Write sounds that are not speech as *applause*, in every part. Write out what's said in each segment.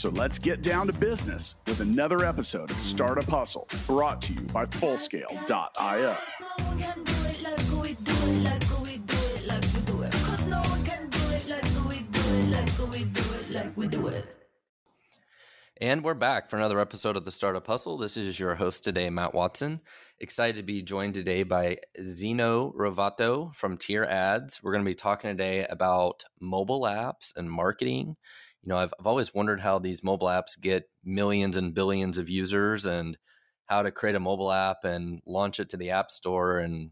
So let's get down to business with another episode of Startup Hustle brought to you by Fullscale.io. And we're back for another episode of the Startup Hustle. This is your host today, Matt Watson. Excited to be joined today by Zeno Rovato from Tier Ads. We're going to be talking today about mobile apps and marketing. You know, I've, I've always wondered how these mobile apps get millions and billions of users and how to create a mobile app and launch it to the App Store. And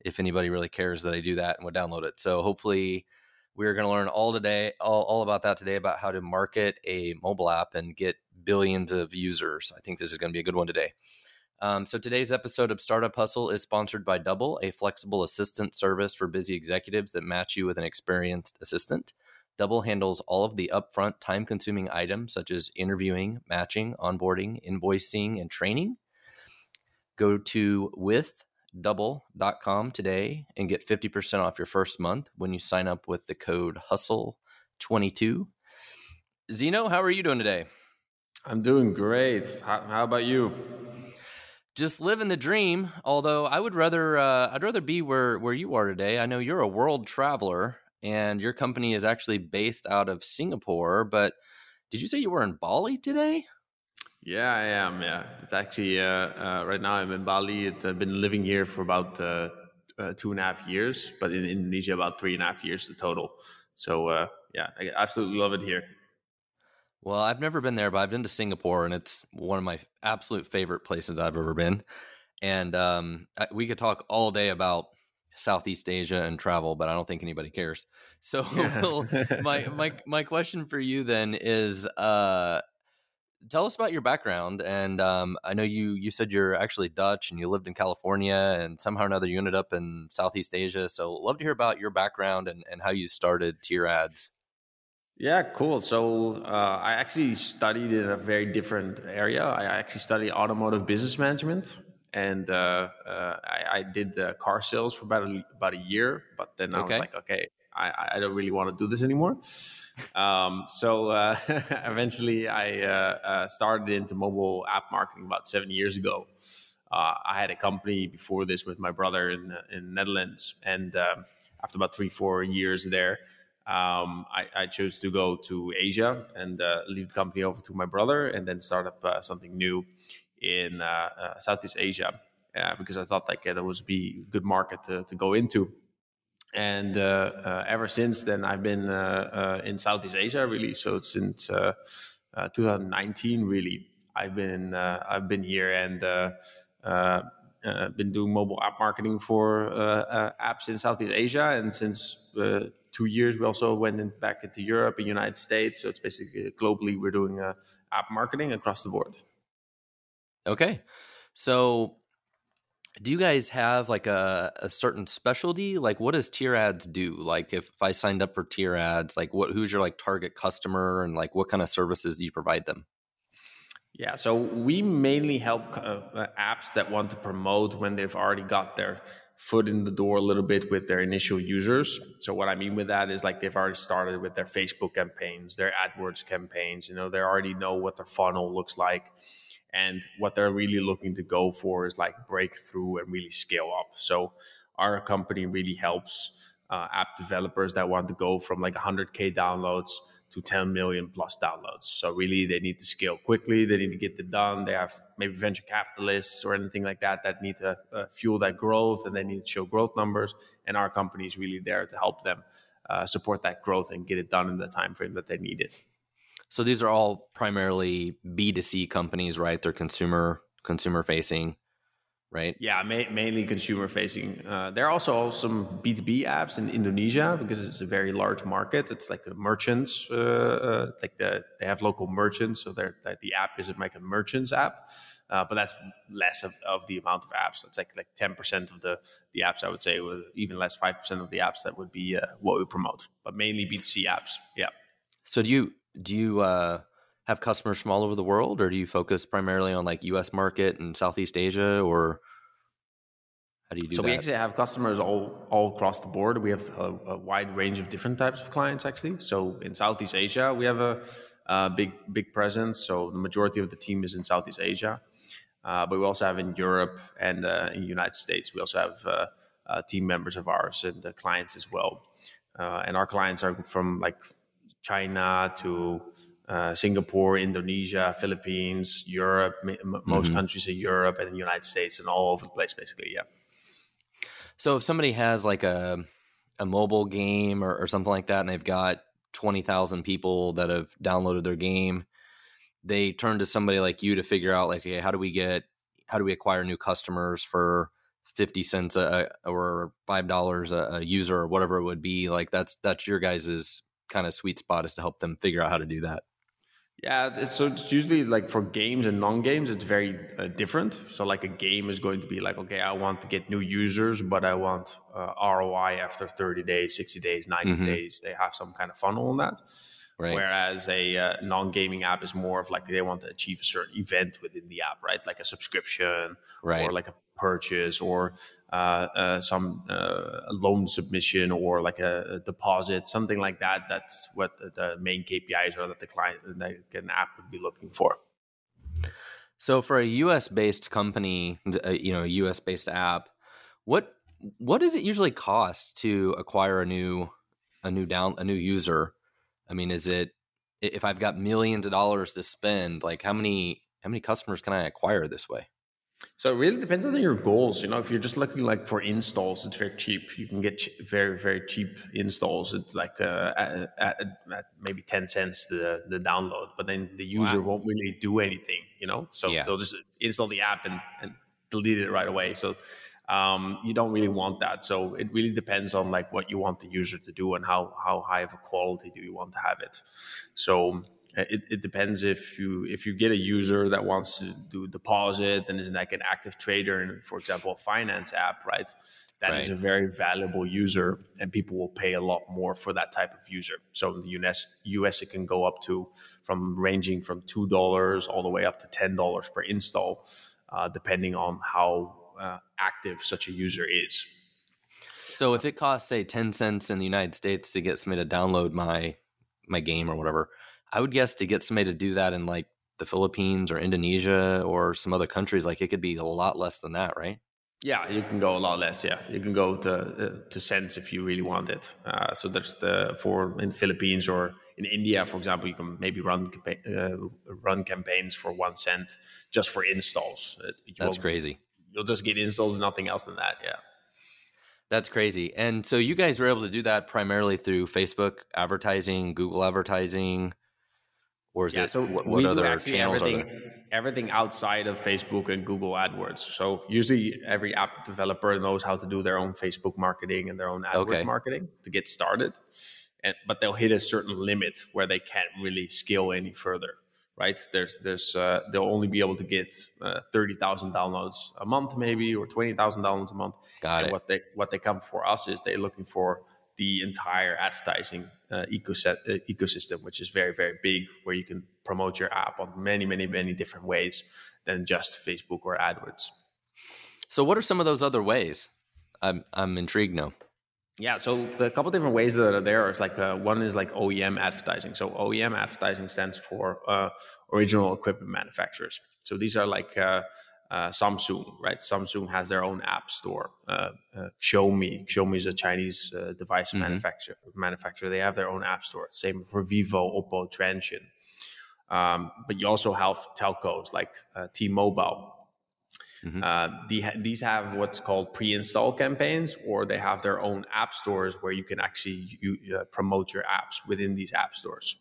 if anybody really cares that I do that and would download it. So hopefully, we're going to learn all today, all, all about that today, about how to market a mobile app and get billions of users. I think this is going to be a good one today. Um, so today's episode of Startup Hustle is sponsored by Double, a flexible assistant service for busy executives that match you with an experienced assistant. Double handles all of the upfront time-consuming items such as interviewing, matching, onboarding, invoicing, and training. Go to with double.com today and get 50% off your first month when you sign up with the code hustle22 zeno how are you doing today? I'm doing great. How, how about you? Just living the dream although i would rather uh, i'd rather be where where you are today. I know you're a world traveler and your company is actually based out of singapore but did you say you were in bali today yeah, I am. Yeah, it's actually uh, uh, right now I'm in Bali. I've been living here for about uh, uh, two and a half years, but in Indonesia about three and a half years the total. So uh, yeah, I absolutely love it here. Well, I've never been there, but I've been to Singapore, and it's one of my absolute favorite places I've ever been. And um, we could talk all day about Southeast Asia and travel, but I don't think anybody cares. *laughs* So, yeah. *laughs* my my *laughs* my question for you then is, uh, tell us about your background. And um, I know you you said you're actually Dutch and you lived in California, and somehow or another you ended up in Southeast Asia. So love to hear about your background and, and how you started Tier Ads. Yeah, cool. So uh, I actually studied in a very different area. I actually studied automotive business management, and uh, uh, I, I, did car sales for about a, about a year. But then I okay. was like, okay, I, I don't really want to do this anymore. Um, so uh, *laughs* eventually, I uh, uh, started into mobile app marketing about seven years ago. Uh, I had a company before this with my brother in in Netherlands, and um, after about three four years there, um, I, I, chose to go to Asia and uh, leave the company over to my brother, and then start up uh, something new in uh, uh, Southeast Asia uh, because I thought like that was be a good market to, to go into and uh, uh, ever since then I've been uh, in Southeast Asia really. So since 2019 really I've been I've been here and been doing mobile app marketing for apps in Southeast Asia, and since two years we also went in, back into Europe and United States. So it's basically globally we're doing app marketing across the board. Okay, so do you guys have like a, a certain specialty? Like what does tier ads do? Like if, if i signed up for tier ads like what who's your like target customer and like what kind of services do you provide them? Yeah so we mainly help uh, uh, apps that want to promote when they've already got their foot in the door a little bit with their initial users. So what i mean with that is like they've already started with their facebook campaigns their adwords campaigns you know they already know what their funnel looks like and what they're really looking to go for is like breakthrough and really scale up. So our company really helps uh, app developers that want to go from like 100k downloads to 10 million plus downloads. So really, they need to scale quickly. They need to get it done. They have maybe venture capitalists or anything like that that need to uh, fuel that growth, and they need to show growth numbers. And our company is really there to help them uh, support that growth and get it done in the time frame that they need it. So these are all primarily B2C companies, right? They're consumer consumer facing, right? Yeah, ma- mainly consumer facing. Uh, there are also some B2B apps in Indonesia because it's a very large market. It's like a merchants, uh, uh, like the, they have local merchants. So they're, the app is like a merchants app. Uh, but that's less of, of the amount of apps. That's like like ten percent of the the apps. I would say, with even less, five percent of the apps that would be uh, what we promote. But mainly B two C apps. Yeah. So do you do you uh, have customers from all over the world, or do you focus primarily on like U.S. market and Southeast Asia, or how do you do so that? we actually have customers all all across the board. We have a, a, wide range of different types of clients actually. So in Southeast Asia, we have a, a big big presence. So the majority of the team is in Southeast Asia. Uh, but we also have in Europe and uh, in the United States. We also have uh, uh team members of ours and clients as well. Uh, and our clients are from like China to uh, Singapore, Indonesia, Philippines, Europe, m- most mm-hmm. countries in Europe and the United States, and all over the place, basically. Yeah. So if somebody has like a a mobile game or, or something like that, and they've got twenty thousand people that have downloaded their game, they turn to somebody like you to figure out like okay how do we get how do we acquire new customers for 50 cents a, or five dollars a, user or whatever it would be like that's that's your guys's kind of sweet spot is to help them figure out how to do that. Yeah so it's usually like for games and non-games it's very uh, different. So like a game is going to be like okay i want to get new users but i want uh, roi after 30 days 60 days 90 mm-hmm. days. They have some kind of funnel on that Right. Whereas a uh, non-gaming app is more of like they want to achieve a certain event within the app, right? Like a subscription, right. or like a purchase, or uh, uh, some uh, loan submission, or like a, a, deposit, something like that. That's what the, the main KPIs are that the client, like an app, would be looking for. So, for a U.S. based company, uh, you know, a U.S. based app, what what does it usually cost to acquire a new a new down a new user? I mean, is it if I've got millions of dollars to spend, like how many how many customers can I acquire this way? So it really depends on your goals. You know, if you're just looking like for installs, it's very cheap. You can get ch- very very cheap installs. It's like uh, at, at, at, maybe ten cents the the download, but then the user wow. won't really do anything. You know, so yeah. they'll just install the app and, and delete it right away. So um, you don't really want that. So it really depends on like what you want the user to do and how how high of a quality do you want to have it. So it, it depends if you if you get a user that wants to do deposit and is like an active trader in, for example, a finance app, right? That right. is a very valuable user, and people will pay a lot more for that type of user. So in the US, US it can go up to from ranging from two dollars all the way up to ten dollars per install, uh, depending on how uh, active such a user is. So if it costs say 10 cents in the United States to get somebody to download my my game or whatever, I would guess to get somebody to do that in like the Philippines or Indonesia or some other countries like it could be a lot less than that, right? Yeah, you can go a lot less. Yeah, you can go to uh, to cents if you really want it. Uh, so that's the for in the Philippines or in India, for example, you can maybe run uh, run campaigns for one cent just for installs. That's crazy you'll just get installs, nothing else than that. Yeah. That's crazy. And so you guys were able to do that primarily through Facebook advertising, Google advertising, or is yeah, it so what, what other channels everything, are there? Everything outside of Facebook and Google AdWords. So usually every app developer knows how to do their own Facebook marketing and their own AdWords okay. marketing to get started. And, but they'll hit a certain limit where they can't really scale any further right? There's there's uh, they'll only be able to get uh, thirty thousand downloads a month, maybe, or twenty thousand downloads a month. Got and it. What they what they come for us is they're looking for the entire advertising uh, ecosystem, uh, ecosystem, which is very very big, where you can promote your app on many many many different ways than just Facebook or AdWords. So, what are some of those other ways? I'm I'm intrigued now. Yeah, so a couple different ways that are there is like uh, one is like OEM advertising. So OEM advertising stands for uh, original equipment manufacturers. So these are like uh, uh Samsung, right? Samsung has their own app store. Uh, uh, Xiaomi, Xiaomi is a Chinese device mm-hmm. manufacturer. Manufacturer, they have their own app store. Same for Vivo, Oppo, Transsion. Um, but you also have telcos like T-Mobile, Mm-hmm. Uh, the, these have what's called pre-install campaigns, or they have their own app stores where you can actually you, uh, promote your apps within these app stores.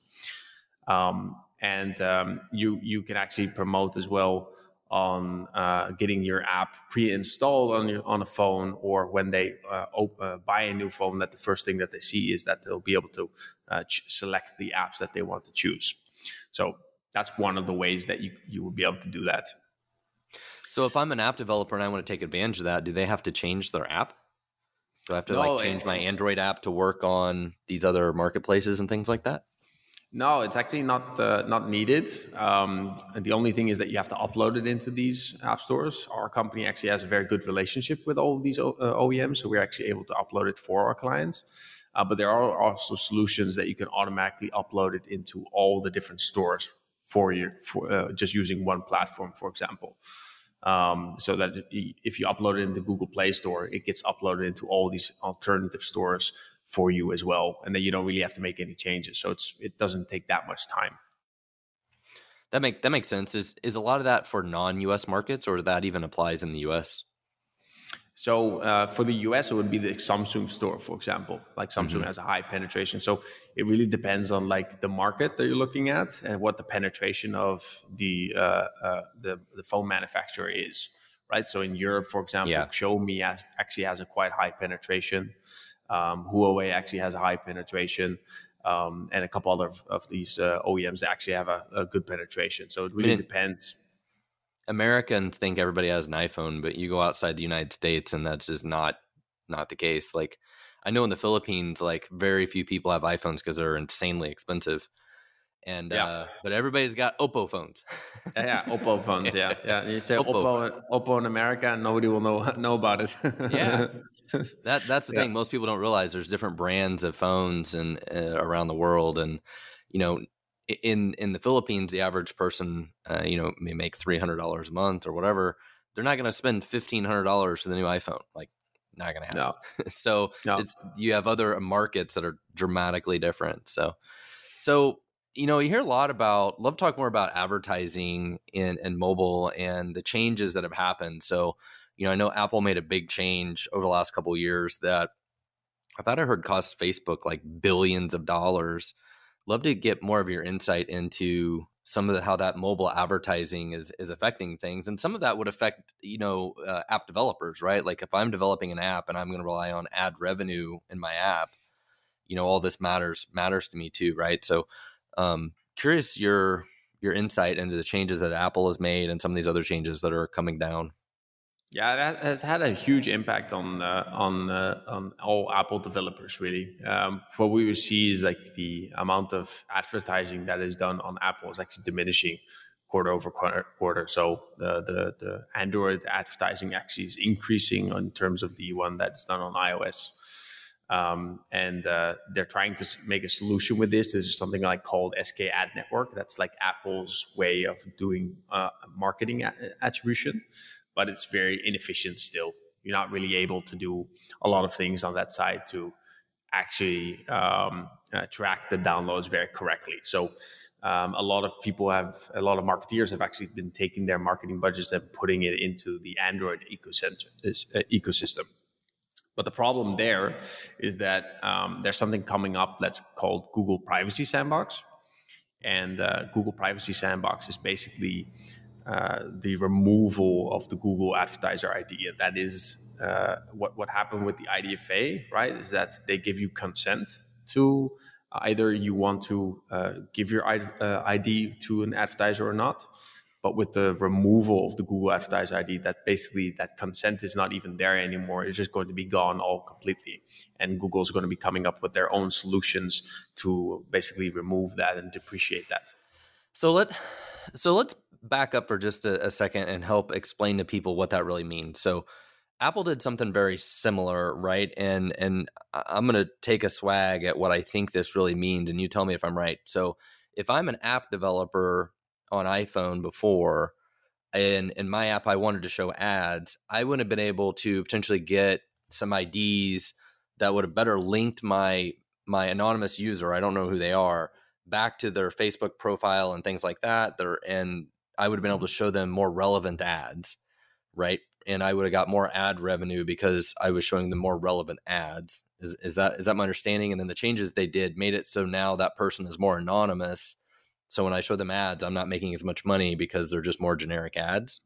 Um, and um, you you can actually promote as well on uh, getting your app pre-installed on on a phone, or when they uh, op- uh, buy a new phone, that the first thing that they see is that they'll be able to uh, ch- select the apps that they want to choose. So that's one of the ways that you you will be able to do that. So if I'm an app developer and I want to take advantage of that, do they have to change their app? Do I have to no, like change my Android app to work on these other marketplaces and things like that? No, it's actually not uh, not needed. Um, the only thing is that you have to upload it into these app stores. Our company actually has a very good relationship with all of these o- uh, OEMs, so we're actually able to upload it for our clients. Uh, but there are also solutions that you can automatically upload it into all the different stores for you, for uh, just using one platform, for example. Um, so that if you upload it in the Google Play Store, it gets uploaded into all these alternative stores for you as well, and then you don't really have to make any changes. So it's it doesn't take that much time. That make that makes sense. Is is a lot of that for non-U.S. markets, or that even applies in the U.S.? So uh, for the US, it would be the Samsung store, for example. Like Samsung mm-hmm. has a high penetration. So it really depends on like the market that you're looking at and what the penetration of the uh, uh, the, the, phone manufacturer is, right? So in Europe, for example, yeah. Xiaomi has, actually has a quite high penetration. Um, Huawei actually has a high penetration. Um, and a couple other of, of these uh, OEMs actually have a, a, good penetration. So it really depends. Americans think everybody has an iPhone, but you go outside the United States and that's just not not the case. Like I know in the Philippines, like very few people have iPhones because they're insanely expensive and yeah. uh, but everybody's got Oppo phones. yeah, Oppo *laughs* phones. Yeah, yeah. You say Oppo. Oppo, Oppo in America, and nobody will know *laughs* know about it. yeah, *laughs* that that's the yeah. thing. Most people don't realize there's different brands of phones and uh, around the world, and you know, in in the Philippines, the average person, uh, you know, may make three hundred dollars a month or whatever. They're not going to spend fifteen hundred dollars for the new iPhone. Like, not going to happen. No. *laughs* so no. you have other markets that are dramatically different. So, so you know, you hear a lot about, love to talk more about advertising in, in mobile and the changes that have happened. So, you know, I know Apple made a big change over the last couple years that I thought I heard cost Facebook like billions of dollars. Love to get more of your insight into some of the, how that mobile advertising is is affecting things, and some of that would affect you know uh, app developers, right? Like if I'm developing an app and I'm going to rely on ad revenue in my app, you know, all this matters matters to me too, right? So um, curious your your insight into the changes that Apple has made and some of these other changes that are coming down. Yeah, that has had a huge impact on uh, on uh, on all Apple developers. Really, um, what we will see is like the amount of advertising that is done on Apple is actually diminishing quarter over quarter. So the, the the Android advertising actually is increasing in terms of the one that's done on iOS. Um, and uh, they're trying to make a solution with this. This is something like called SK Ad Network. That's like Apple's way of doing uh, marketing a- attribution, but it's very inefficient still. You're not really able to do a lot of things on that side to actually um, uh, track the downloads very correctly. So um, a lot of people have, a lot of marketeers have actually been taking their marketing budgets and putting it into the Android ecosystem. Uh, but the problem there is that um, there's something coming up that's called Google Privacy Sandbox. And uh, Google Privacy Sandbox is basically uh, the removal of the Google Advertiser ID—that is uh, what, what happened with the IDFA, right? Is that they give you consent to either you want to uh, give your ID uh, to an advertiser or not. But with the removal of the Google Advertiser ID, that basically that consent is not even there anymore. It's just going to be gone all completely. And Google is going to be coming up with their own solutions to basically remove that and depreciate that. So let so let's back up for just a, a second and help explain to people what that really means. So Apple did something very similar, right? And and I'm going to take a swag at what I think this really means, and you tell me if I'm right. So if I'm an app developer on iPhone before, and in my app I wanted to show ads, I would have been able to potentially get some IDs that would have better linked my my anonymous user, I don't know who they are, back to their Facebook profile and things like that. There and I would have been able to show them more relevant ads, right? And I would have got more ad revenue because I was showing them more relevant ads. Is is that is that my understanding? And then the changes they did made it so now that person is more anonymous so when I show them ads, I'm not making as much money because they're just more generic ads.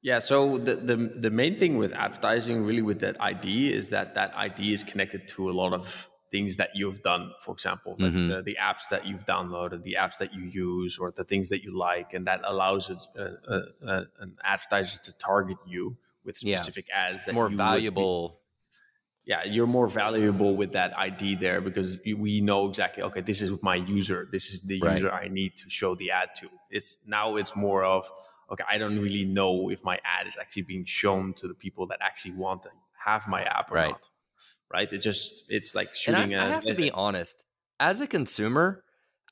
Yeah, so the, the the main thing with advertising, really, with that ID, is that that ID is connected to a lot of things that you've done. For example, like mm-hmm. the, the, apps that you've downloaded, the apps that you use, or the things that you like, and that allows it, uh, uh, uh, an advertiser to target you with specific yeah. ads. That more valuable. yeah, you're more valuable with that ID there because we know exactly. Okay, this is my user. This is the right. user I need to show the ad to. It's now it's more of okay, I don't really know if my ad is actually being shown to the people that actually want to have my app or right. not. Right? It just it's like shooting. I, a, I have to be honest. As a consumer,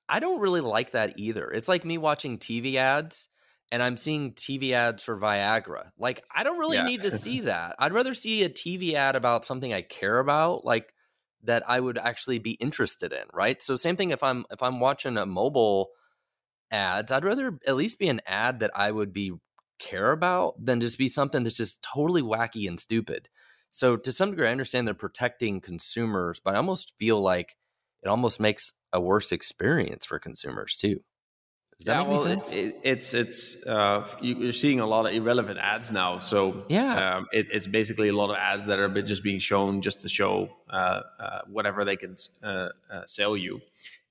I don't really like that either. It's like me watching TV ads and I'm seeing TV ads for Viagra. Like I don't really yeah. need to see *laughs* that. I'd rather see a TV ad about something I care about, like that I would actually be interested in, right? So same thing if I'm if I'm watching a mobile ads, I'd rather at least be an ad that I would be care about than just be something that's just totally wacky and stupid. So to some degree, I understand they're protecting consumers, but I almost feel like it almost makes a worse experience for consumers too. Does that yeah, make well, sense? It, it's it's uh, you're seeing a lot of irrelevant ads now. So yeah, um, it, it's basically a lot of ads that are just being shown just to show uh, uh, whatever they can uh, uh, sell you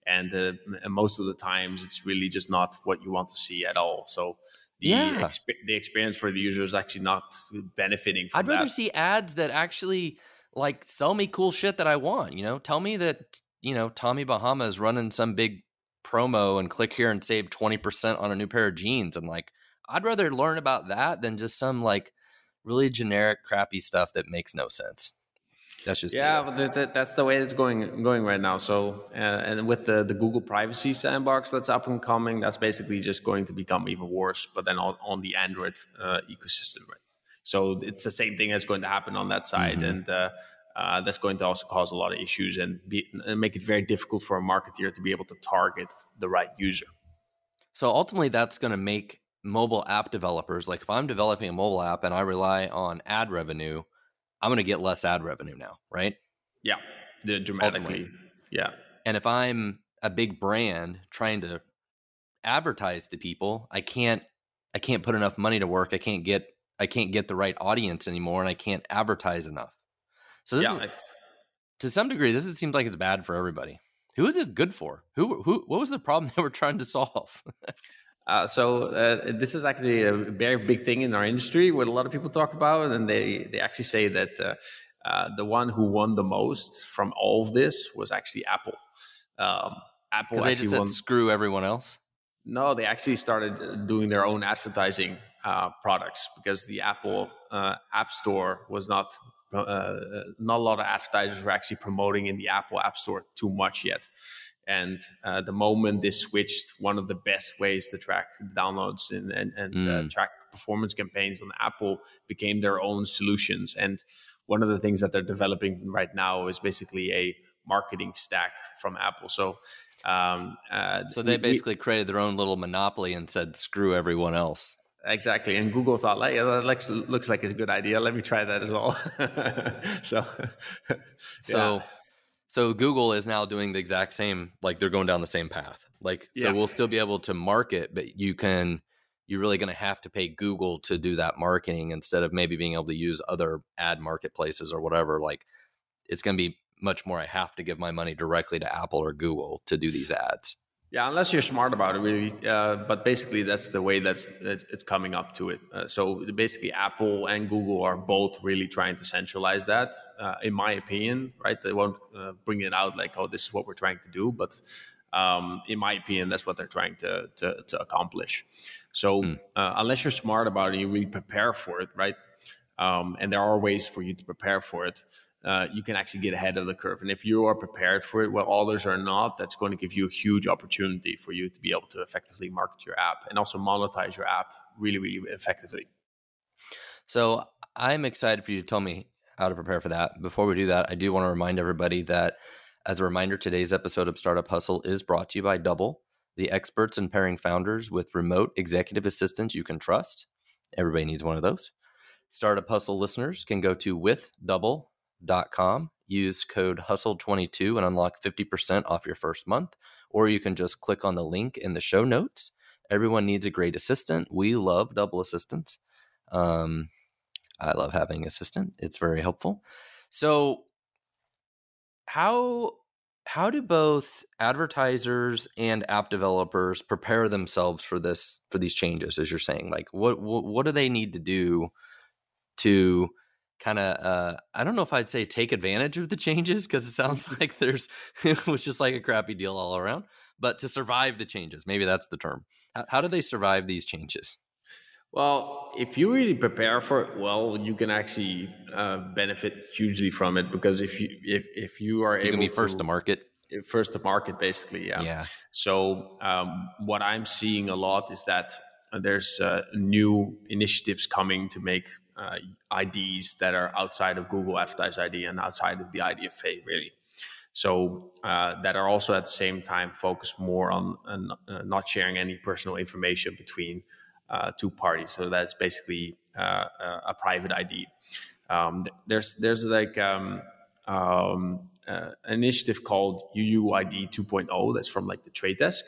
and, uh, and most of the times it's really just not what you want to see at all. So the yeah. exp- the experience for the user is actually not benefiting. I'd rather see ads that actually like sell me cool shit that I want. You know, tell me that you know Tommy Bahama is running some big promo and click here and save twenty percent on a new pair of jeans. And like, I'd rather learn about that than just some like really generic, crappy stuff that makes no sense. That's just yeah, but that's the way it's going going right now. So uh, and with the the Google privacy sandbox that's up and coming, that's basically just going to become even worse. But then on, on the Android uh, ecosystem, right? So it's the same thing that's going to happen on that side, mm-hmm. and uh, uh, that's going to also cause a lot of issues and, be, and make it very difficult for a marketer to be able to target the right user. So ultimately, that's going to make mobile app developers like if I'm developing a mobile app and I rely on ad revenue I'm going to get less ad revenue now, right? Yeah, the, dramatically. Ultimately. Yeah. And if I'm a big brand trying to advertise to people, I can't I can't put enough money to work. I can't get I can't get the right audience anymore and I can't advertise enough. So this yeah, is, I, to some degree this is, seems like it's bad for everybody. Who is this good for? Who who what was the problem *laughs* they were trying to solve? *laughs* Uh, so uh, this is actually a very big thing in our industry, what a lot of people talk about, and they they actually say that uh, uh the one who won the most from all of this was actually Apple. Um, Apple they just won. screw everyone else. No, they actually started doing their own advertising uh, products because the Apple uh, App Store was not not a lot of advertisers were actually promoting in the Apple App Store too much yet. And uh, the moment they switched, one of the best ways to track downloads and, and, and uh, mm. uh, track performance campaigns on Apple became their own solutions. And one of the things that they're developing right now is basically a marketing stack from Apple. So, um, uh, so they basically we, created their own little monopoly and said, "Screw everyone else." Exactly, and Google thought, like, yeah, that looks, looks like a good idea. Let me try that as well. *laughs* so, *laughs* so so Google is now doing the exact same, like they're going down the same path. Like, so yeah. we'll still be able to market, but you can, you're really going to have to pay Google to do that marketing instead of maybe being able to use other ad marketplaces or whatever. Like, it's going to be much more. I have to give my money directly to Apple or Google to do these ads. Yeah, unless you're smart about it, really. Uh, but basically, that's the way that's it's, it's coming up to it. Uh, so basically, Apple and Google are both really trying to centralize that. Uh, in my opinion, right? They won't uh, bring it out like, "Oh, this is what we're trying to do," but um, in my opinion, that's what they're trying to to, to accomplish. So mm. unless you're smart about it, you really prepare for it, right? Um, and there are ways for you to prepare for it uh, you can actually get ahead of the curve. And if you are prepared for it, while others are not, that's going to give you a huge opportunity for you to be able to effectively market your app and also monetize your app really, really effectively. So I'm excited for you to tell me how to prepare for that. Before we do that, I do want to remind everybody that, as a reminder, today's episode of Startup Hustle is brought to you by Double, the experts in pairing founders with remote executive assistants you can trust. Everybody needs one of those. Startup Hustle listeners can go to with double com. Use code HUSTLE22 and unlock 50% off your first month. Or you can just click on the link in the show notes. Everyone needs a great assistant. We love double assistants. Um, I love having assistant; it's very helpful. So, how how do both advertisers and app developers prepare themselves for this for these changes? As you're saying, like what what, what do they need to do to kind of uh, I don't know if I'd say take advantage of the changes because it sounds *laughs* *laughs* like there's it was just like a crappy deal all around, but to survive the changes, maybe that's the term. How, how do they survive these changes? Well, if you really prepare for it well, you can actually uh, benefit hugely from it because if you if, if you are you able be to first to market, first to market, basically, yeah. Yeah. So um, what I'm seeing a lot is that there's uh, new initiatives coming to make uh, IDs that are outside of Google Advertise ID and outside of the IDFA, really. So uh, that are also at the same time focused more on uh, not sharing any personal information between uh, two parties. So that's basically uh, a private ID. Um, there's there's like um, um, uh, an initiative called UUID 2.0 that's from like the Trade Desk.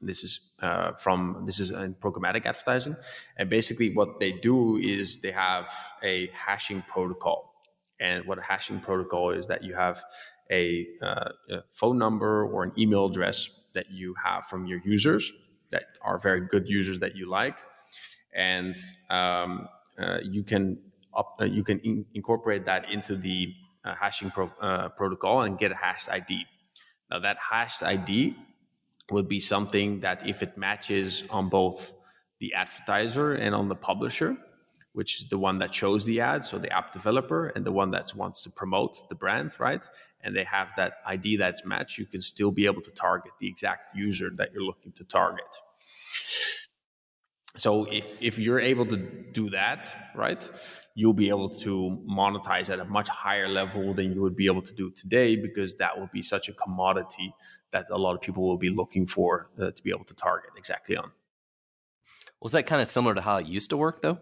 This is uh, from this is in programmatic advertising, and basically what they do is they have a hashing protocol. And what a hashing protocol is that you have a, uh, a phone number or an email address that you have from your users that are very good users that you like, and um, uh, you can up, uh, you can in- incorporate that into the uh, hashing pro- uh, protocol and get a hashed ID. Now that hashed ID would be something that if it matches on both the advertiser and on the publisher, which is the one that shows the ad, so the app developer, and the one that wants to promote the brand, right? And they have that ID that's matched, you can still be able to target the exact user that you're looking to target. So if, if you're able to do that, right, you'll be able to monetize at a much higher level than you would be able to do today because that will be such a commodity that a lot of people will be looking for uh, to be able to target exactly on. Was that kind of similar to how it used to work though?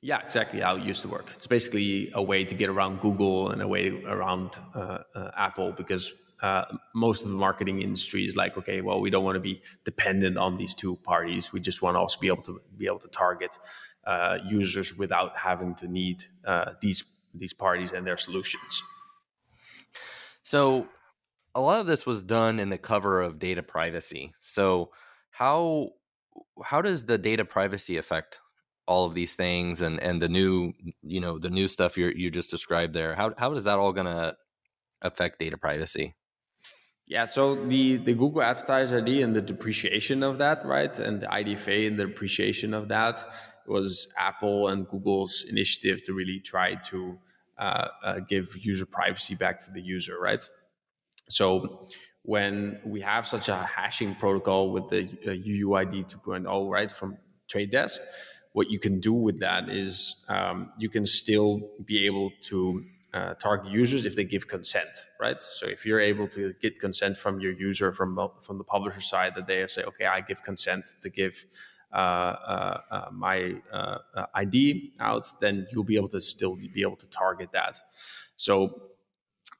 Yeah, exactly how it used to work. It's basically a way to get around Google and a way around uh, uh, Apple because uh, most of the marketing industry is like, okay, well, we don't want to be dependent on these two parties. We just want to also be able to be able to target uh, users without having to need uh, these these parties and their solutions. So, a lot of this was done in the cover of data privacy. So, how how does the data privacy affect all of these things and and the new you know the new stuff you you just described there? How how is that all going to affect data privacy? Yeah, so the, the Google Advertiser ID and the depreciation of that, right, and the IDFA and the depreciation of that was Apple and Google's initiative to really try to uh, uh, give user privacy back to the user, right? So when we have such a hashing protocol with the uh, UUID 2.0, right, from Trade Desk, what you can do with that is um, you can still be able to uh, target users if they give consent, right? So if you're able to get consent from your user from from the publisher side, that they say, okay, I give consent to give uh, uh, uh my uh, uh, ID out, then you'll be able to still be able to target that. So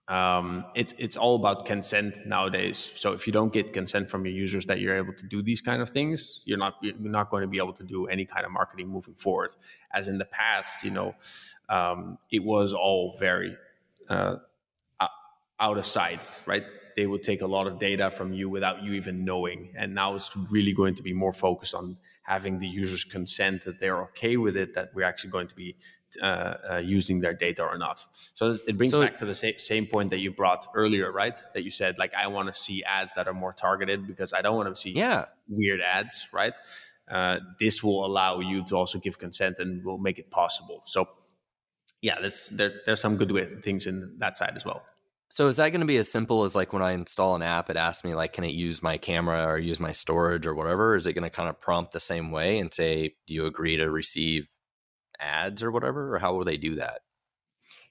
um, it's it's all about consent nowadays. So if you don't get consent from your users that you're able to do these kind of things, you're not you're not going to be able to do any kind of marketing moving forward. As in the past, you know, um, it was all very uh, out of sight, right? They would take a lot of data from you without you even knowing, and now it's really going to be more focused on having the users consent that they're okay with it, that we're actually going to be uh, uh, using their data or not. So it brings so back to the same, same point that you brought earlier, right? That you said, like, I want to see ads that are more targeted because I don't want to see yeah. weird ads, right? Uh, this will allow you to also give consent and will make it possible. So, yeah, there's, there, there's some good things in that side as well. So is that going to be as simple as like when I install an app, it asks me like, can it use my camera or use my storage or whatever? Is it going to kind of prompt the same way and say, do you agree to receive ads or whatever, or how will they do that?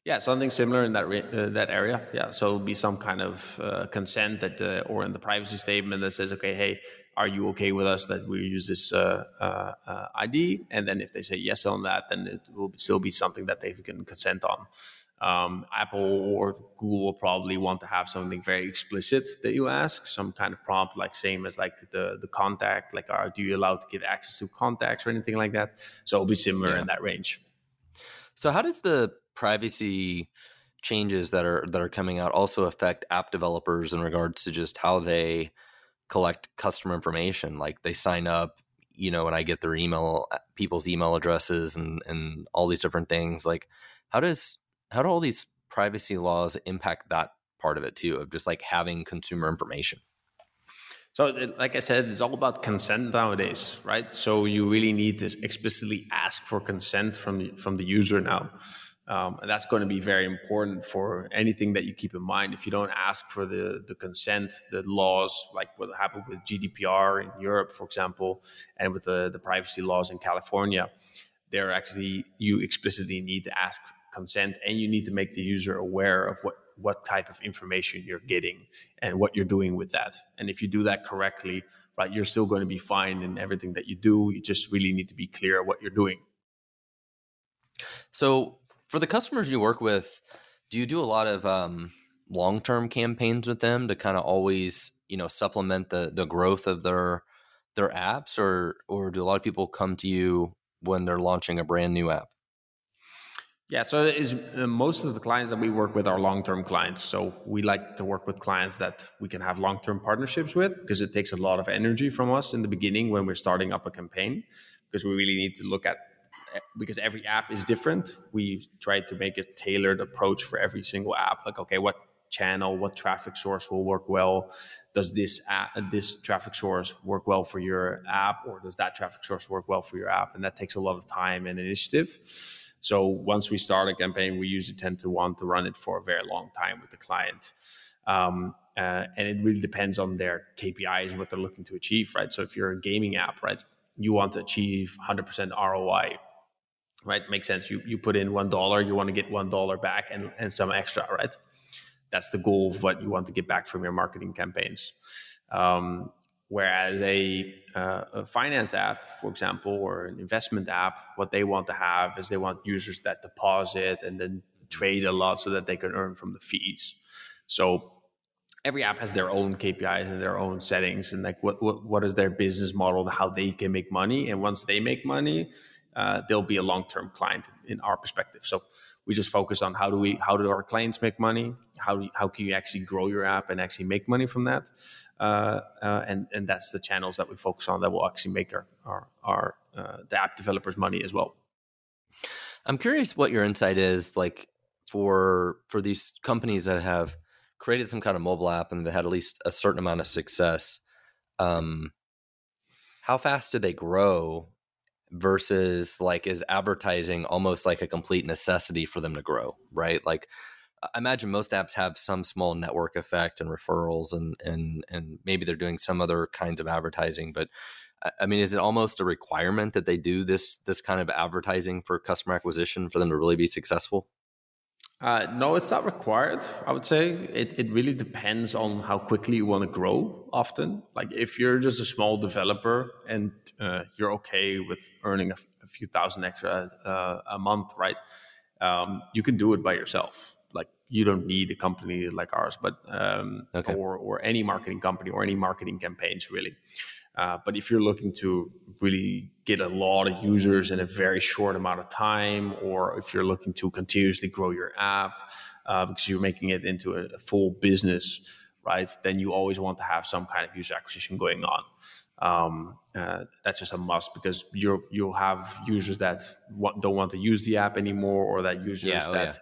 Yeah, something similar in that uh, that area. Yeah, so be some kind of uh, consent that, uh, or in the privacy statement that says, okay, hey, are you okay with us that we use this uh, uh, uh, ID? And then if they say yes on that, then it will still be something that they can consent on. Um, Apple or Google will probably want to have something very explicit that you ask, some kind of prompt, like same as like the the contact, like are do you allowed to give access to contacts or anything like that? So it'll be similar yeah. in that range. So how does the privacy changes that are that are coming out also affect app developers in regards to just how they collect customer information? Like they sign up, you know, and I get their email, people's email addresses, and and all these different things. Like how does how do all these privacy laws impact that part of it too of just like having consumer information? So like i said it's all about consent nowadays right? So you really need to explicitly ask for consent from the, from the user now. Um, and that's going to be very important for anything that you keep in mind. If you don't ask for the, the consent, the laws, like what happened with GDPR in Europe, for example, and with the, the privacy laws in California, they're actually, you explicitly need to ask consent and you need to make the user aware of what what type of information you're getting and what you're doing with that. And if you do that correctly right you're still going to be fine in everything that you do. You just really need to be clear what you're doing. So for the customers you work with do you do a lot of um, long-term campaigns with them to kind of always you know supplement the the growth of their their apps? Or or do a lot of people come to you when they're launching a brand new app yeah, so is uh, most of the clients that we work with are long-term clients. So we like to work with clients that we can have long-term partnerships with because it takes a lot of energy from us in the beginning when we're starting up a campaign because we really need to look at eh, because every app is different. We try to make a tailored approach for every single app. Like, okay, what channel, what traffic source will work well? Does this app, this traffic source work well for your app, or does that traffic source work well for your app? And that takes a lot of time and initiative. So once we start a campaign, we usually tend to want to run it for a very long time with the client. Um, uh, and it really depends on their KPIs, what they're looking to achieve, right? So if you're a gaming app, right, you want to achieve 100% ROI, right? Makes sense. You you put in one dollar, you want to get one dollar back and and some extra, right? That's the goal of what you want to get back from your marketing campaigns. Um, Whereas a, uh, a, finance app, for example, or an investment app, what they want to have is they want users that deposit and then trade a lot so that they can earn from the fees. So every app has their own KPIs and their own settings and like what, what, what is their business model, how they can make money. And once they make money, uh, they'll be a long-term client in our perspective. So we just focus on how do we how do our clients make money? How do how can you actually grow your app and actually make money from that? Uh, uh, and and that's the channels that we focus on that will actually make our our, our uh, the app developers money as well. I'm curious what your insight is like for for these companies that have created some kind of mobile app and they had at least a certain amount of success um how fast do they grow versus like is advertising almost like a complete necessity for them to grow right? Like i imagine most apps have some small network effect and referrals and and and maybe they're doing some other kinds of advertising but i mean is it almost a requirement that they do this this kind of advertising for customer acquisition for them to really be successful uh, no, it's not required. I would say it, it really depends on how quickly you want to grow. Often, like if you're just a small developer and uh, you're okay with earning a, a few thousand extra uh, a month, right? Um, you can do it by yourself. Like you don't need a company like ours, but um, okay. or or any marketing company or any marketing campaigns really. Uh, but if you're looking to really get a lot of users in a very short amount of time, or if you're looking to continuously grow your app uh, because you're making it into a, a, full business, right? Then you always want to have some kind of user acquisition going on. Um, uh, that's just a must because you you'll have users that want, don't want to use the app anymore, or that users yeah, oh, that yeah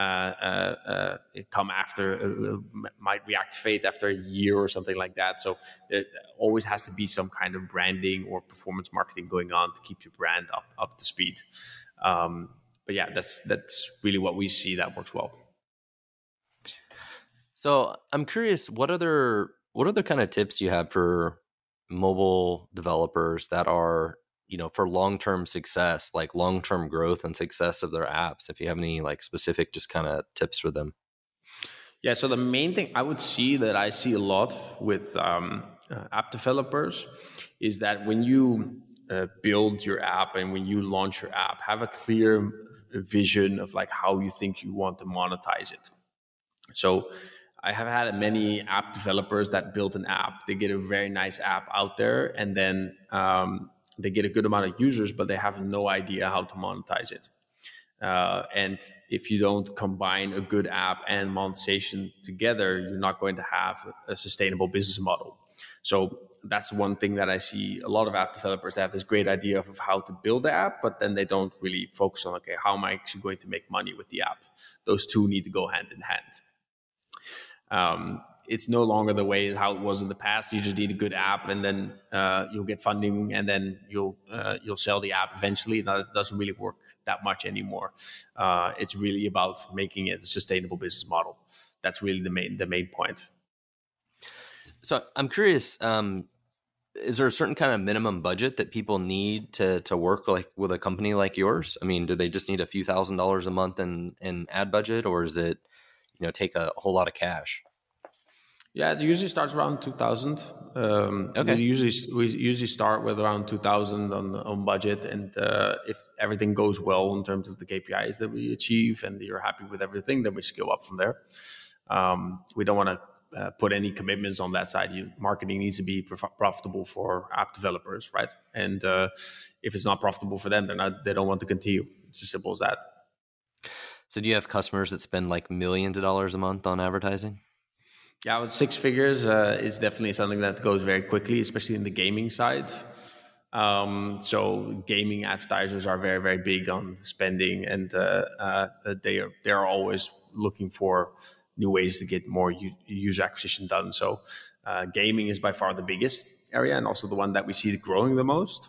Uh, uh, uh, come after might reactivate after a year or something like that. So there always has to be some kind of branding or performance marketing going on to keep your brand up up to speed. Um, but yeah, that's that's really what we see that works well. So I'm curious, what other what other kind of tips you have for mobile developers that are you know for long-term success like long-term growth and success of their apps if you have any like specific just kind of tips for them yeah so the main thing i would see that i see a lot with um, uh, app developers is that when you uh, build your app and when you launch your app have a clear vision of like how you think you want to monetize it so I have had many app developers that build an app. They get a very nice app out there, and then um, they get a good amount of users, but they have no idea how to monetize it. Uh, and if you don't combine a good app and monetization together, you're not going to have a sustainable business model. So that's one thing that I see a lot of app developers have this great idea of how to build the app, but then they don't really focus on okay, how am I actually going to make money with the app? Those two need to go hand in hand. Um, it's no longer the way how it was in the past. You just need a good app, and then uh, you'll get funding, and then you'll uh, you'll sell the app eventually. That doesn't really work that much anymore. Uh, it's really about making it a sustainable business model. That's really the main the main point. So I'm curious. Um, is there a certain kind of minimum budget that people need to to work like with a company like yours? I mean, do they just need a few thousand dollars a month in in ad budget, or is it you know take a whole lot of cash? Yeah, it usually starts around 2000. Um, okay. We usually we usually start with around 2000 on on budget, and uh, if everything goes well in terms of the KPIs that we achieve, and you're happy with everything, then we scale up from there. Um, we don't want to uh, put any commitments on that side. You, marketing needs to be prof- profitable for app developers, right? And uh, if it's not profitable for them, they're not, they don't want to continue. It's as simple as that. So, do you have customers that spend like millions of dollars a month on advertising? Yeah, with six figures uh, is definitely something that goes very quickly, especially in the gaming side. Um, so gaming advertisers are very, very big on spending, and uh, uh, they are they are always looking for new ways to get more u- user acquisition done. So uh, gaming is by far the biggest area, and also the one that we see growing the most.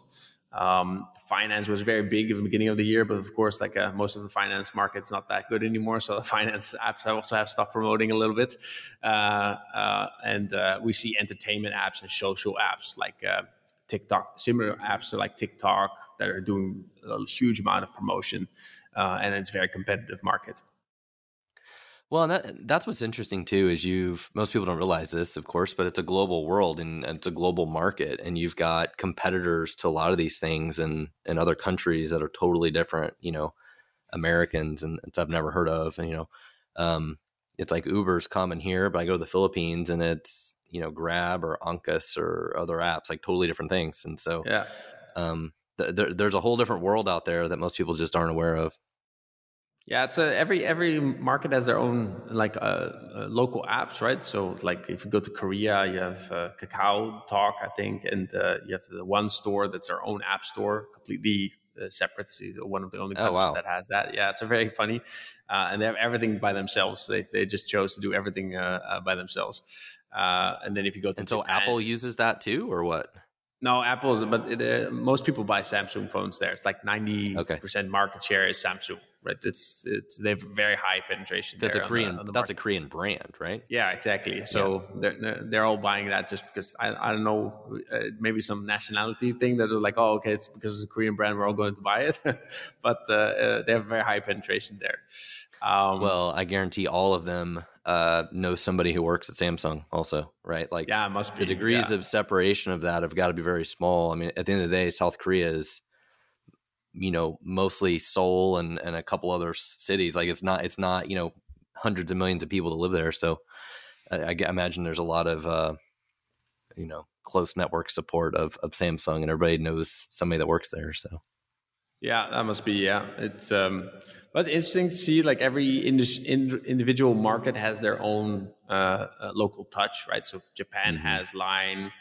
Um, finance was very big at the beginning of the year, but of course, like uh, most of the finance market's not that good anymore. So the *laughs* finance apps also have stopped promoting a little bit, uh, uh, and uh, we see entertainment apps and social apps like uh, TikTok, similar apps to like TikTok that are doing a huge amount of promotion, uh, and it's a very competitive market. Well, that, that's what's interesting too. Is you've most people don't realize this, of course, but it's a global world and it's a global market, and you've got competitors to a lot of these things, and in other countries that are totally different. You know, Americans and stuff I've never heard of, and you know, um, it's like Uber's common here, but I go to the Philippines and it's you know Grab or Angkas or other apps, like totally different things, and so yeah, um, th- there, there's a whole different world out there that most people just aren't aware of. Yeah, it's a, every every market has their own like uh, uh, local apps, right? So like if you go to Korea, you have uh, Kakao Talk, I think, and uh, you have the one store that's their own app store, completely uh, separate. So one of the only countries oh, wow. that has that. Yeah, it's a very funny, uh, and they have everything by themselves. They they just chose to do everything by themselves. and then if you go to and so Japan, Apple uses that too, or what? No, Apple's, but it, most people buy Samsung phones there. It's like ninety okay. percent market share is Samsung right? It's it's they have very high penetration. That's a Korean. The, the that's a Korean brand, right? Yeah, exactly. So yeah. they're they're all buying that just because I I don't know uh, maybe some nationality thing that they're like oh okay it's because it's a Korean brand we're all going to buy it, *laughs* but uh, uh, they have very high penetration there. Um, well, I guarantee all of them uh, know somebody who works at Samsung also, right? Like, yeah, must be. The degrees yeah. of separation of that have got to be very small. I mean, at the end of the day, South Korea is you know mostly Seoul and and a couple other cities. Like it's not it's not you know hundreds of millions of people to live there. So I, I imagine there's a lot of uh, you know close network support of of Samsung, and everybody knows somebody that works there. So yeah, that must be yeah. It's um, but it's interesting to see like every individual market has their own uh, uh, local touch, right? So Japan mm-hmm. has Line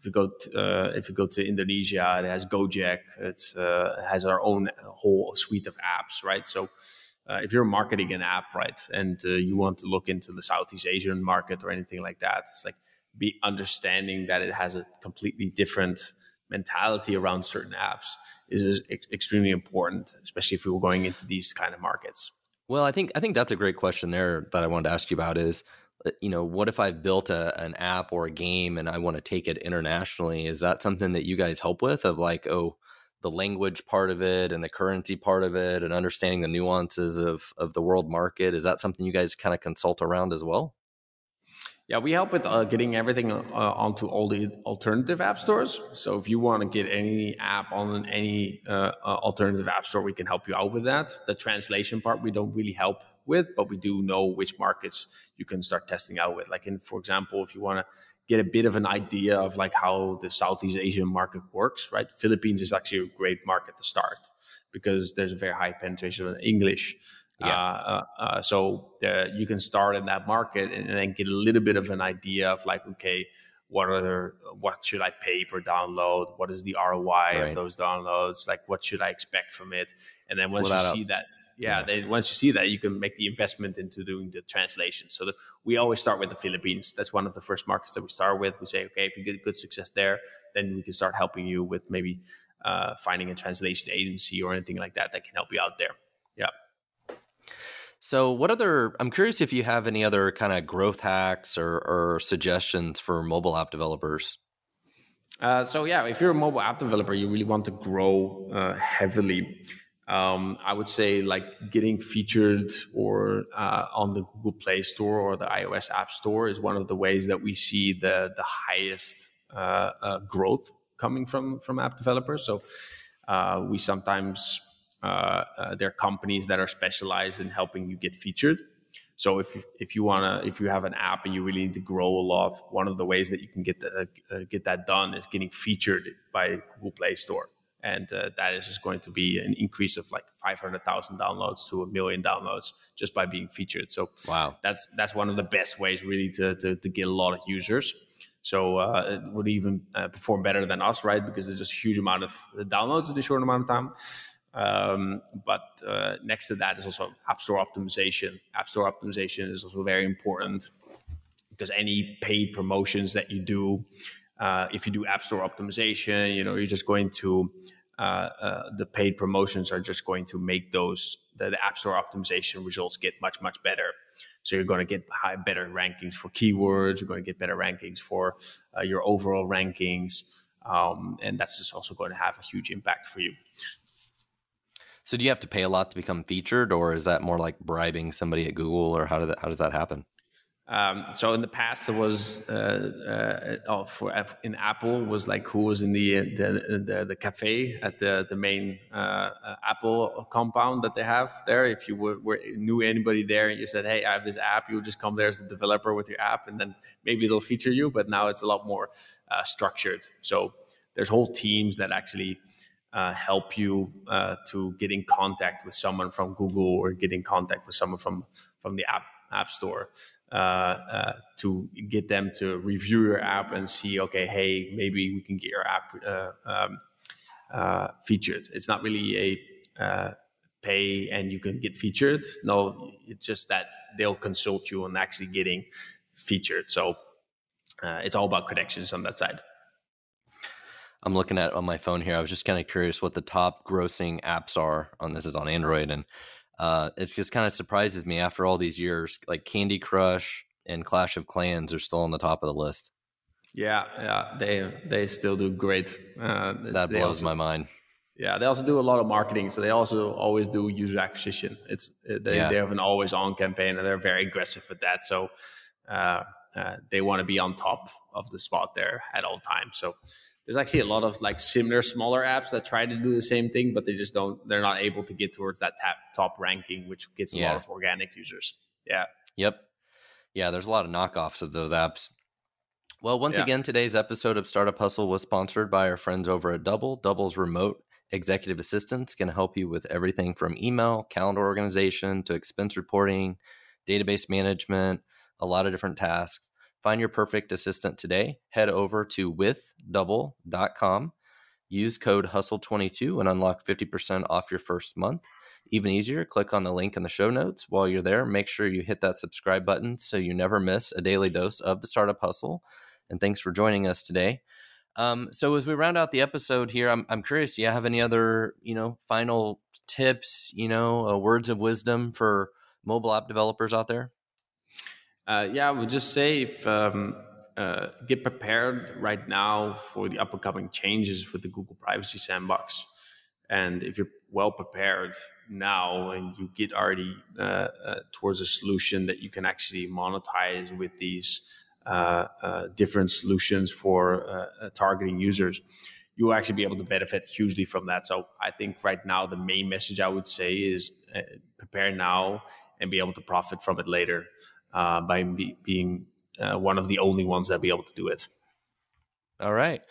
if you go to, uh, if you go to Indonesia, it has Gojek. It's uh, has our own whole suite of apps, right? So uh, if you're marketing an app, right, and uh, you want to look into the Southeast Asian market or anything like that, it's like be understanding that it has a completely different mentality around certain apps is ex- extremely important, especially if we were going into these kind of markets. Well, I think I think that's a great question there that I wanted to ask you about is uh, you know, what if I've built a, an app or a game and I want to take it internationally? Is that something that you guys help with? Of like, oh, the language part of it and the currency part of it and understanding the nuances of of the world market is that something you guys kind of consult around as well yeah, we help with uh, getting everything uh, onto all the alternative app stores. So if you want to get any app on any uh, uh, alternative app store, we can help you out with that. The translation part we don't really help with, but we do know which markets you can start testing out with. Like in, for example, if you want to get a bit of an idea of like how the Southeast Asian market works, right? Philippines is actually a great market to start because there's a very high penetration of English. Yeah. Uh, uh, uh, so the, you can start in that market and, and, then get a little bit of an idea of like, okay, what are what should I pay per download? What is the ROI right. of those downloads? Like, what should I expect from it? And then once you see that, yeah, yeah, then once you see that, you can make the investment into doing the translation. So the, we always start with the Philippines. That's one of the first markets that we start with. We say, okay, if you get good success there, then we can start helping you with maybe uh, finding a translation agency or anything like that that can help you out there. Yeah. So, what other? I'm curious if you have any other kind of growth hacks or, or suggestions for mobile app developers. Uh, so, yeah, if you're a mobile app developer, you really want to grow uh, heavily. Um, I would say like getting featured or uh, on the Google Play Store or the iOS App Store is one of the ways that we see the the highest uh, uh, growth coming from from app developers. So, uh, we sometimes uh, uh, there are companies that are specialized in helping you get featured. So if you, if you wanna if you have an app and you really need to grow a lot, one of the ways that you can get the, uh, get that done is getting featured by Google Play Store, and uh, that is just going to be an increase of like five hundred thousand downloads to a million downloads just by being featured. So wow, that's that's one of the best ways really to to, to get a lot of users. So uh, it would even uh, perform better than us, right? Because there's just a huge amount of downloads in a short amount of time. Um, but uh, next to that is also App Store optimization. App Store optimization is also very important because any paid promotions that you do, uh, if you do App Store optimization, you know you're just going to uh, uh the paid promotions are just going to make those the, the, App Store optimization results get much much better. So you're going to get high, better rankings for keywords. You're going to get better rankings for uh, your overall rankings, um, and that's just also going to have a huge impact for you. So do you have to pay a lot to become featured, or is that more like bribing somebody at Google, or how does that how does that happen? Um, so in the past, it was uh, uh, oh, for in Apple was like who was in the the the, the cafe at the the main uh, uh, Apple compound that they have there. If you were, were, knew anybody there and you said, "Hey, I have this app," you would just come there as a developer with your app, and then maybe they'll feature you. But now it's a lot more uh, structured. So there's whole teams that actually uh, help you uh, to get in contact with someone from Google or get in contact with someone from from the app app store uh, uh to get them to review your app and see, okay, hey, maybe we can get your app uh, um, uh, featured. It's not really a pay and you can get featured. No, it's just that they'll consult you on actually getting featured. So it's all about connections on that side. I'm looking at on my phone here. I was just kind of curious what the top grossing apps are on this is on Android, and uh, it just kind of surprises me after all these years. Like Candy Crush and Clash of Clans are still on the top of the list. Yeah, yeah, they they still do great. Uh, that blows also, my mind. Yeah, they also do a lot of marketing, so they also always do user acquisition. It's they, yeah. they have an always on campaign, and they're very aggressive with that. So uh, uh they want to be on top of the spot there at all times. So there's actually a lot of like similar smaller apps that try to do the same thing, but they just don't. They're not able to get towards that tap, top ranking, which gets a yeah. lot of organic users. Yeah. Yep. Yeah. There's a lot of knockoffs of those apps. Well, once yeah. again, today's episode of Startup Hustle was sponsored by our friends over at Double. Double's remote executive assistants can help you with everything from email, calendar organization to expense reporting, database management, a lot of different tasks. Find your perfect assistant today. Head over to withdouble.com. Use code HUSTLE22 and unlock 50% off your first month. Even easier, click on the link in the show notes. While you're there, make sure you hit that subscribe button so you never miss a daily dose of the Startup Hustle. And thanks for joining us today. Um, so as we round out the episode here, I'm, I'm curious, do you have any other, you know, final tips, you know, uh, words of wisdom for mobile app developers out there? Uh, yeah, I would just say if um, uh, get prepared right now for the up and coming changes with the Google Privacy Sandbox. And if you're well prepared now and you get already uh, uh, towards a solution that you can actually monetize with these uh, uh different solutions for targeting users, you will actually be able to benefit hugely from that. So I think right now the main message I would say is prepare now and be able to profit from it later by be, being one of the only ones that be able to do it. All right.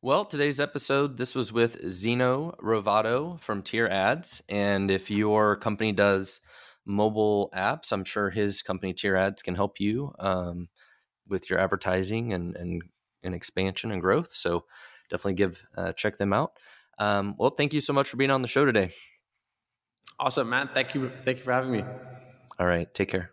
Well, today's episode, this was with Zeno Rovato from Tier Ads. And if your company does mobile apps, I'm sure his company, Tier Ads, can help you um, with your advertising and, and, and, expansion and growth. So definitely give uh, check them out. Um, well, thank you so much for being on the show today. Awesome, man. Thank you. Thank you for having me. All right. Take care.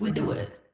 We do it.